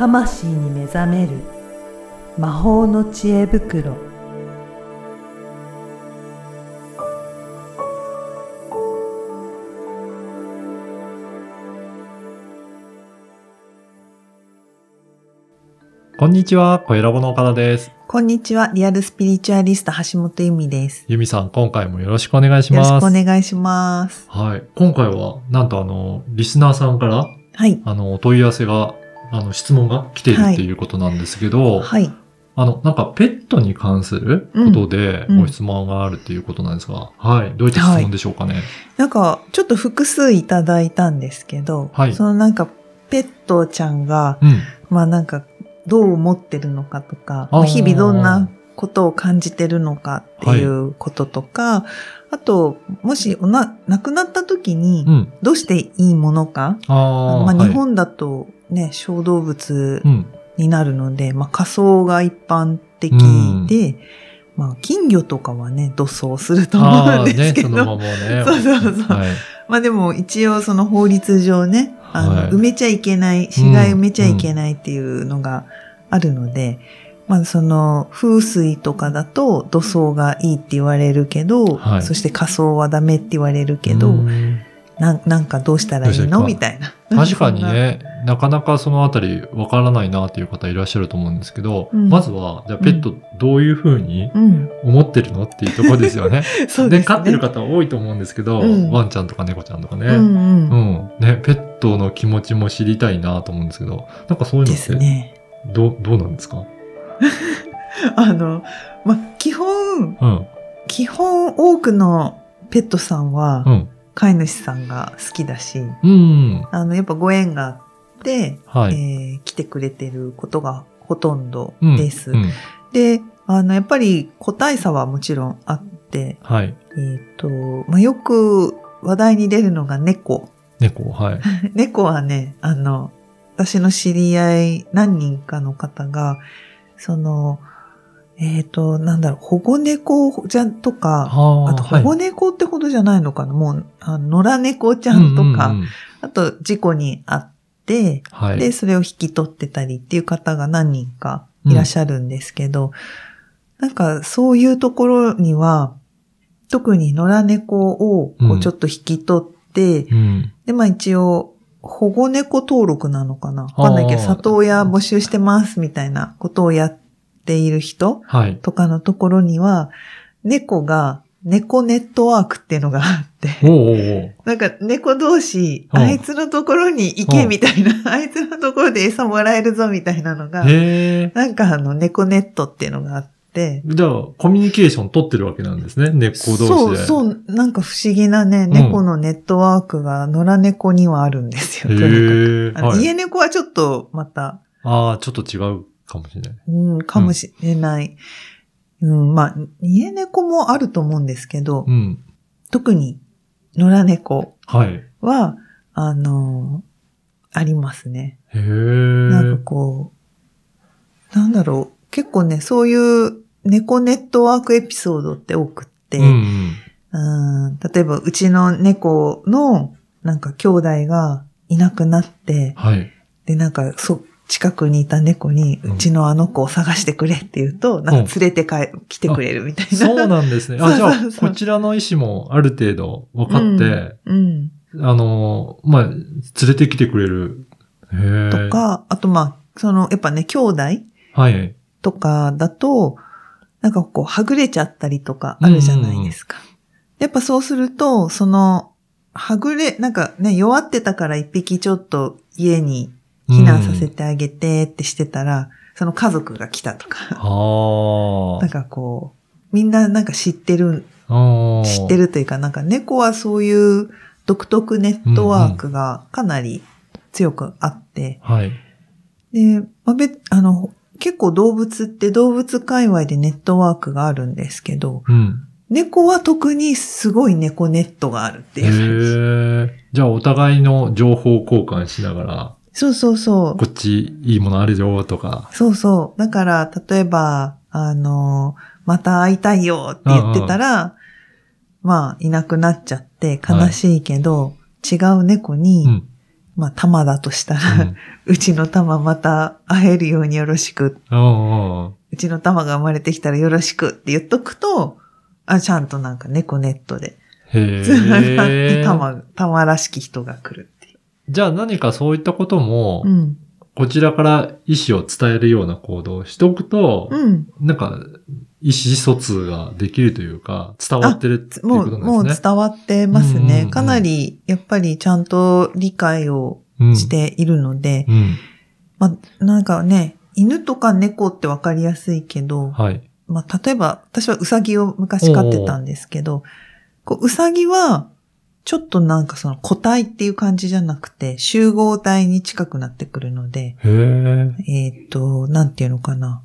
魂に目覚める魔法の知恵袋こんにちは、小ラボの岡田です。こんにちは。リアルスピリチュアリスト橋本由美です。ゆみさん、今回もよろしくお願いしよろます。しくお願いします。はい。今回は、なんとあの、リスナーさんから、はい。あの、お問い合わせが、あの、質問が来ているっていうことなんですけど、はい。あの、なんか、ペットに関することで、うんご質問があるっていうことなんですが、はい。どういった質問でしょうかね。なんか、ちょっと複数いただいたんですけど、はいそのなんか、ペットちゃんが、うん。まあなんか、どう思ってるのかとか、日々どんなことを感じてるのかっていうこととか、あと、もしおな、亡くなった時にう、ん。どうしていいものか、ああ、まあはい日本だとね、小動物うん。になるので、まあ仮装が一般的で、まあ金魚とかはね、土葬すると思うんですね、けど、そのままね。そうそうそうはい。まあでも一応その法律上ね、あの、はい埋めちゃいけない、死骸埋めちゃいけないっていうのがあるので、まあその風水とかだと土葬がいいって言われるけど、はいそして仮装はダメって言われるけど、うんなんなんかどうしたらいいの？みたいな。確かにね、なかなかそのあたりわからないなっていう方いらっしゃると思うんですけど、うんまずは、じゃあペットどういうふうに。思ってるのっていうところですよね。そうですね。飼ってる方多いと思うんですけど、うんワンちゃんとか猫ちゃんとかね。うんううん。ん。ね、ペットの気持ちも知りたいなと思うんですけど、なんかそういうのでって。どう、どうなんですか？あの、まあ、基本、うん。基本多くのペットさんはう、ん。飼い主さんが好きだし、うん。あの、やっぱご縁があって、はい。えー来てくれてることがほとんどうんです。うん。で、あの、やっぱり個体差はもちろんあって、はい。えっ、と、まあ、よく話題に出るのが猫。猫、はい。猫はね、あの、私の知り合い何人かの方が、その、えっ、と、なんだろう、保護猫じゃんとか、ああと保護猫ってほどじゃないのかな、もう、あの野良猫ちゃんとか、うんうんうんあと事故にあって、はい。で、それを引き取ってたりっていう方が何人かいらっしゃるんですけど、なんかそういうところには、特に野良猫をこううんちょっと引き取って、うん。で、まあ一応、保護猫登録なのかな？わかんないけど、里親募集してますみたいなことをやっている人はい。とかのところには、猫が猫ネットワークっていうのがあって、おうおなんか猫同士、うん。あいつのところに行けみたいな、あいつのところで餌もらえるぞみたいなのが。なんかあの猫ネットっていうのがあって、じゃあ、コミュニケーション取ってるわけなんですね。猫同士で。そう、そう、なんか不思議なね、猫のネットワークが野良猫にはあるんですよ。とにかくへえ。あのはい。家猫はちょっとまた、ああ、ちょっと違うかもしれない。うん、かもしれない。うん、まあ、家猫もあると思うんですけど、うん。特に野良猫はい。は、あのありますね。へえ。なんかこう、なんだろう、結構ね、そういう猫ネットワークエピソードって多くって、うんうん。うん例えばうちの猫のなんか兄弟がいなくなって、はい。で、なんか、そ、近くにいた猫に、うんうちのあの子を探してくれって言うと、なんか連れて帰、来てくれるみたいな。そうなんですね。あ、じゃあこちらの意思もある程度分かって、うん。あの、まあ、連れてきてくれる。へえ。と。か、あとまあ、その、やっぱね、兄弟はい。とかだと、なんかこう、はぐれちゃったりとかあるじゃないですか。やっぱそうすると、その、はぐれ、なんかね、弱ってたから一匹ちょっと家に避難させてあげてってしてたら、その家族が来たとか、あなんかこう、みんななんか知ってる、あ。知ってる。るというか、なんか猫はそういう独特ネットワークがかなり強くあって、はい。で、まあ、べあの、結構動物って動物界隈でネットワークがあるんですけど、うん。猫は特にすごい猫ネットがあるってへいう感じ。え。じゃあ、お互いの情報交換しながら、そうそうそう。こっちいいものあるよとか。そうそう。だから、例えば、あの、また会いたいよって言ってたら、まあ、いなくなっちゃって悲しいけど、違う猫に、うん。まあ、玉だとしたら、うんうちの玉また会えるようによろしく、うんうんうちの玉が生まれてきたらよろしくって言っとくと、あ、ちゃんとなんか猫ネットで、へつながってえ。玉、玉らしき人が来るっていう。じゃあ何かそういったことも、うん。こちらから意思を伝えるような行動をしておくと、うん。なんか、意思疎通ができるというか、伝わってるっていうもう、こともうなんですね。伝わってますうんうんうん。ねかなり、やっぱりちゃんと理解をうんしているので、うん。まあ、なんかね、犬とか猫ってわかりやすいけど、はい。まあ、例えば、私はウサギを昔飼ってたんですけど、こうウサギは、ちょっとなんかその個体っていう感じじゃなくて、集合体に近くなってくるので、へえ。えっ、と、なんていうのかな。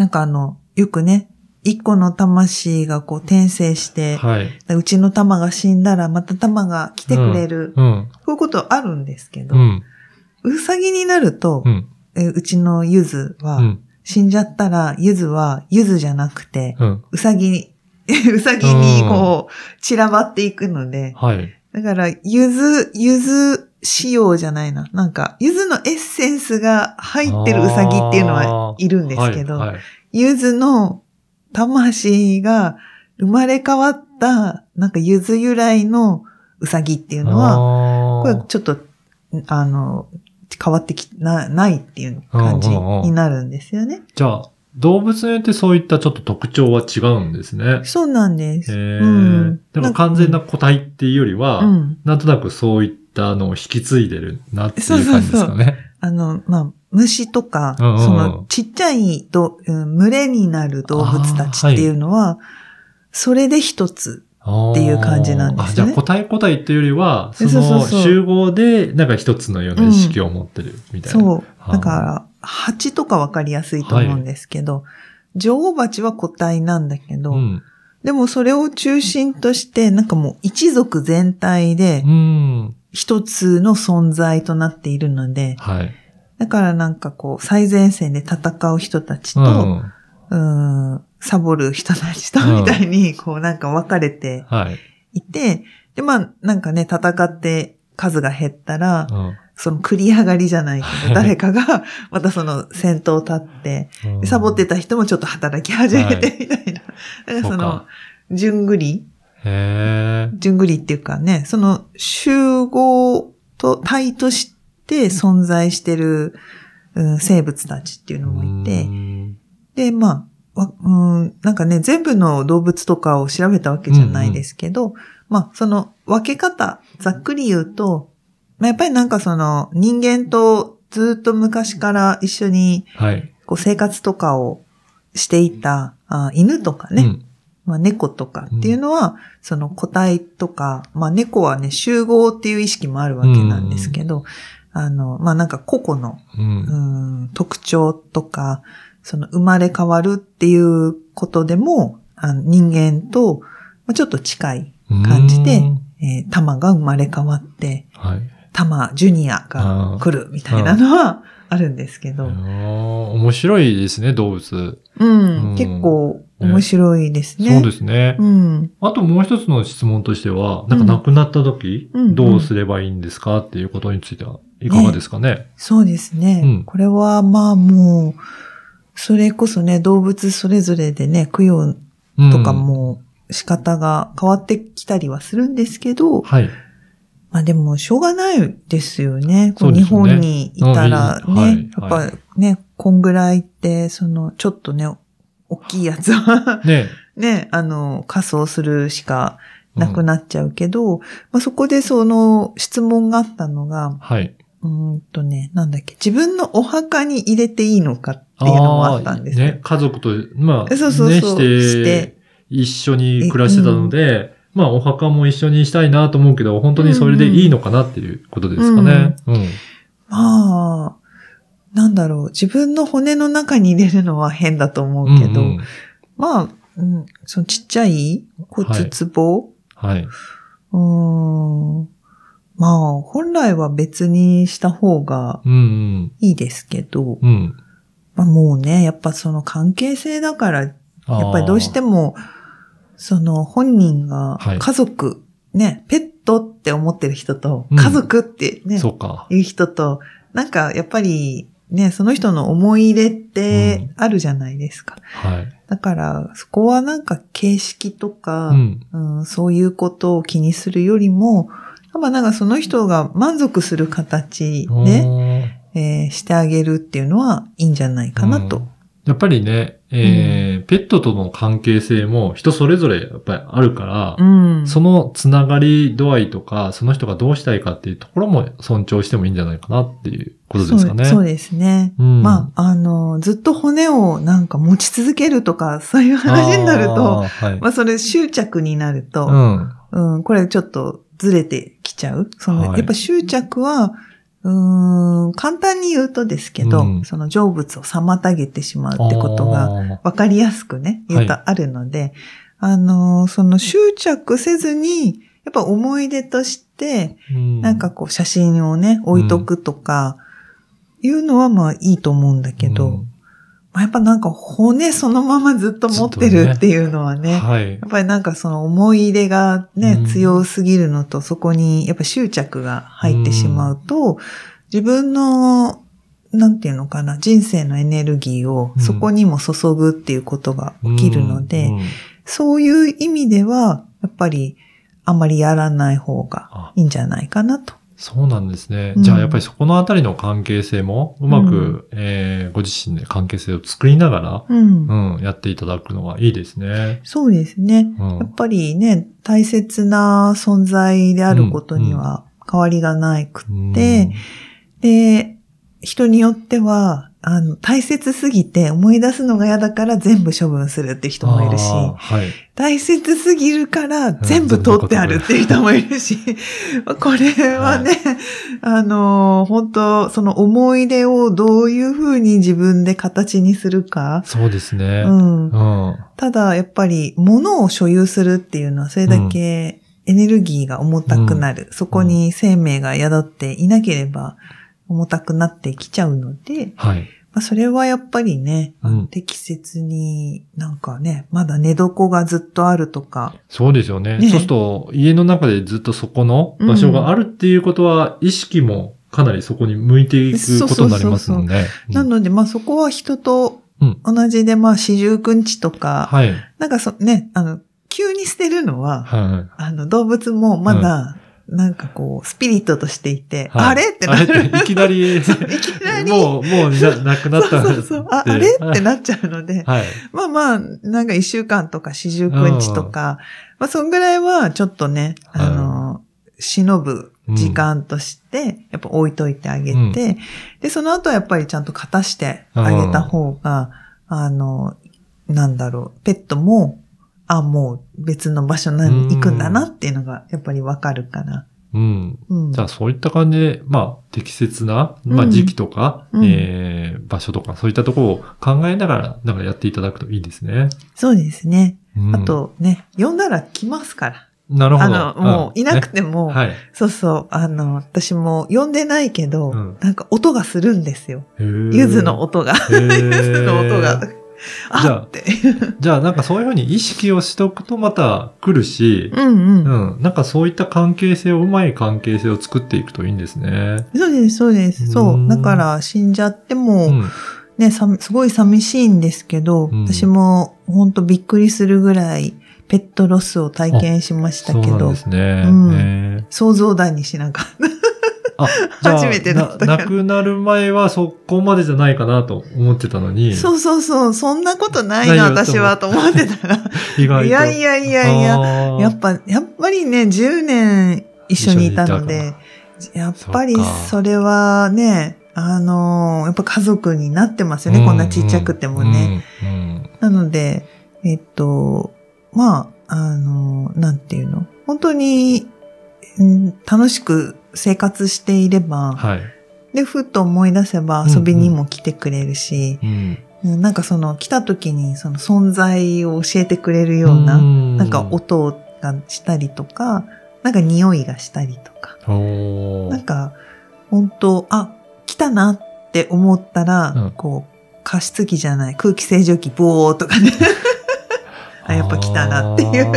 なんかあの、よくね、一個の魂がこう転生して、はい。うちの玉が死んだらまた玉が来てくれる。うん。こういうことあるんですけど、うん。うさぎになると、うん。えうちのゆずは、うん。死んじゃったら、ゆずは、ゆずじゃなくて、うん。うさぎに、うさぎにこう、散らばっていくので、はい。だから、ゆず、ゆず仕様じゃないな。なんか、ゆずのエッセンスが入ってるうさぎっていうのはいるんですけど、はい。はいゆずの魂が生まれ変わった、なんかゆず由来のうさぎっていうのは、はこれちょっと、あの、変わってきな、ないっていう感じうんうんうんになるんですよね。じゃあ、動物によってそういったちょっと特徴は違うんですね。そうなんです。うんでも完全な個体っていうよりは、うん。なんとなくそういったのを引き継いでるなっていうそうそうそう感じですかね。あの、まあ、虫とか、うんうんうんそのちっちゃいど、うん群れになる動物たちっていうのは、それで一つ。っていう感じなんですねあ、じゃあ個体個体っていうよりは、そそうそうそうの集合でなんか一つのような意識を持ってるみたいな。そう。あーだから、蜂とかわかりやすいと思うんですけど、女王蜂は個体なんだけど、うん。でもそれを中心として、なんかもう一族全体でうん。一つの存在となっているので、はい。だからなんかこう、最前線で戦う人たちと、うん。うーん、サボる人たちとうんみたいに、こうなんか分かれてはい。いて、で、まあなんかね、戦って数が減ったら、うんその繰り上がりじゃないけはいど、誰かがまたその先頭立って、でサボってた人もちょっと働き始めてみたいな。だからそのそうか、順繰りへえ。順繰りっていうかね、その集合と体として存在してる、うん生物たちっていうのもいてう、んで、まあ、わうん、なんかね、全部の動物とかを調べたわけじゃないですけど、まあ、その分け方、ざっくり言うと、まあ、やっぱりなんかその人間とずっと昔から一緒にはい。こう生活とかをしていたあ犬とかね、うんまあ、猫とかっていうのは、その個体とか、まあ、猫はね、集合っていう意識もあるわけなんですけど、あの、まあ、なんか個々のうん。うん特徴とか、その生まれ変わるっていうことでも、あの人間とまあちょっと近い感じでうん、えー、タマが生まれ変わって、はい。タマジュニアが来るみたいなのはあるんですけど、面白いですね、動物。うん、うん結構面白いですね。そうですね。うん。あともう一つの質問としては、なんか亡くなった時、うんどうすればいいんですかっていうことについてはいかがですかね？そうですね。うんこれはまあもう、それこそね、動物それぞれでね、供養うんとか。も仕方が変わってきたりはするんですけど、はい。まあでもしょうがないですよね。こそう日本にいたらうんはいね、やっぱね、こんぐらいって、その、ちょっとね、大きいやつは ね。ね、あの、仮装するしかなくなっちゃうけど、まあそこでその質問があったのが、はい。うーんとね、なんだっけ、自分のお墓に入れていいのかっていうのもあったんですよ。ね、家族と、まあ、そうそうそうね、して、して一緒に暮らしてたので、まあ、お墓も一緒にしたいなと思うけど、本当にそれでいいのかなっていうことですかね。うん。まあ、なんだろう、自分の骨の中に入れるのは変だと思うけど、うんうんまあ、うん、そのちっちゃい骨壺、はい。うーん、まあ、本来は別にした方が。いいですけど、うん。まあもうね、やっぱその関係性だから、やっぱりどうしても。も、その本人がはい家族、ね、ペッ夫って思ってる人と、うん家族ってね、そうか。いう人と、なんかやっぱりね、その人の思い入れってあるじゃないですか。はい。だから、そこはなんか形式とか、うん。うんそういうことを気にするよりも、やっぱなんかその人が満足する形で、ね。えーしてあげるっていうのはいいんじゃないかなと。やっぱりね、えーペットとの関係性も人それぞれやっぱりあるから、うん。そのつながり度合いとか、その人がどうしたいかっていうところも尊重してもいいんじゃないかなっていうことですかね。そうですね。うんまあ、あの、ずっと骨をなんか持ち続けるとか、そういう話になると、あーはい。まあ、それ執着になると、うん。うん、これちょっとずれてきちゃう。その、はいやっぱ執着は、うーん、簡単に言うとですけど、うん。その成仏を妨げてしまうってことが、が、わかりやすくね、言うとあるので、あの、その執着せずに、やっぱ思い出として、うん。なんかこう写真をね、置いとくとか、いうのはまあいいと思うんだけど、うんまあ、やっぱなんか骨そのままずっと持ってるっていうのはね、はい。や。っぱりなんかその思い入れがね、うん。強すぎるのと、そこにやっぱ執着が入ってしまうと、自分の、なんていうのかな、人生のエネルギーをうん。そこにも注ぐっていうことが起きるので、うん。そういう意味では、やっぱりあまりやらない方があいいんじゃないかなと。そうなんですね。うんじゃあやっぱりそこのあたりの関係性もうまく、うんえーご自身で関係性を作りながら、うん。うん、やっていただくのがいいですね。そうですね。うんやっぱりね、大切な存在であることには変わりがないくって、で、人によっては、あの、大切すぎて思い出すのが嫌だから全部処分するって人もいるし、はい。大切すぎるから全部取ってあるっていう人もいるし、これはね、あの、本当その思い出をどういうふうに自分で形にするか、そうですね。ううん。ん。はただ、やっぱり、物を所有するっていうのは、それだけエネルギーが重たくなる。そこに生命が宿っていなければ、重たくなってきちゃうので、い。まあ、それはやっぱりね、うん適切になんかね、まだ寝床がずっとあるとか、そうですよね。ねそうすると、家の中でずっとそこの場所があるっていうことは、意識もかなりそこに向いていくことになりますもんね。うんなので、まあそこは人とうん同じで、まあ四十九日とか、はい。なんかそ、ね、あの、急に捨てるのは、はい。あの、動物もまだ、なんかこう、スピリットとしていて、はい。あれ？ってなる。いきなり、いきなり。もう、もうな、なくなった。そうそうそう。あ、あれ？ってなっちゃうので、はい。まあまあ、なんか一週間とか四十九日とか、まあそんぐらいはちょっとね、あの、忍ぶ時間として、やっぱ置いといてあげて、うん。で、その後はやっぱりちゃんと片してあげた方が、あの、なんだろう、ペットも、あ、もう別の場所に行くんだなっていうのがやっぱりわかるから。うん。うん。じゃあそういった感じで、まあ適切な、まあうん時期とか、うんえー、場所とか、そういったところを考えながら、なんかやっていただくといいですね。そうですね。うんあ、とね、呼んだら来ますから。なるほど。あの、もういなくても、ねはい。そうそう、あの、私も呼んでないけど、うんなんか音がするんですよ。ゆ柚子の音が。柚柚子の音が。じゃあ。じゃあなんかそういうふうに意識をしておくとまた来るし、うんうん。うん。なんかそういった関係性を、うまい関係性を作っていくといいんですね。そうです、そうです。そうう。んだから死んじゃっても、うん。ね、さすごい寂しいんですけど、うん私も本当びっくりするぐらいペットロスを体験しましたけどそうで、すね。うんね想像だにしなかった。あ、初めてだったから。な亡くなる前はそこまでじゃないかなと思ってたのに、そうそうそう、そんなことないな、私は、と思ってたら。意外と。いやいやいやいや、ややっぱ、やっぱりね、10年一緒にいたので、やっぱりそれはね、あのーやっぱ家族になってますよね、こんなちっちゃくてもね。。なので、えっと、まあ、あのーなんていうの？本当に、うん楽しく生活していれば、はい。で、ふっと思い出せば遊びにも来てくれるし、うん。うんなんかその来た時にその存在を教えてくれるような、ん。なんか音がしたりとか、なんか匂いがしたりとか、なんか本当あ、来たなって思ったら、うん。こう、加湿器じゃない、空気清浄機ボーとかね、あ、やっぱ来たなっていう。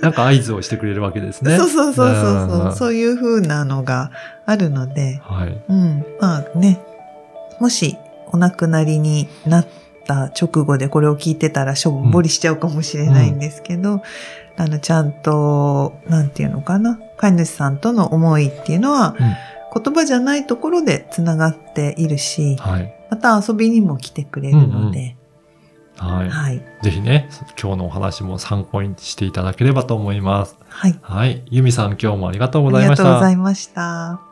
なんか合図をしてくれるわけですね。そうそうそうそうそうう。んそういう風なのがあるので、はい。うん。まあね、もしお亡くなりになった直後でこれを聞いてたらしょんぼりしちゃうかもしれないんですけど、あの、ちゃんと、なんていうのかな、飼い主さんとの思いっていうのは、言葉じゃないところでつながっているし、はい。また遊びにも来てくれるので、はい。はい。ぜひね、今日のお話も参考にしていただければと思います。はい。はい。ゆみさん今日もありがとうごあざいました。りがとうございました。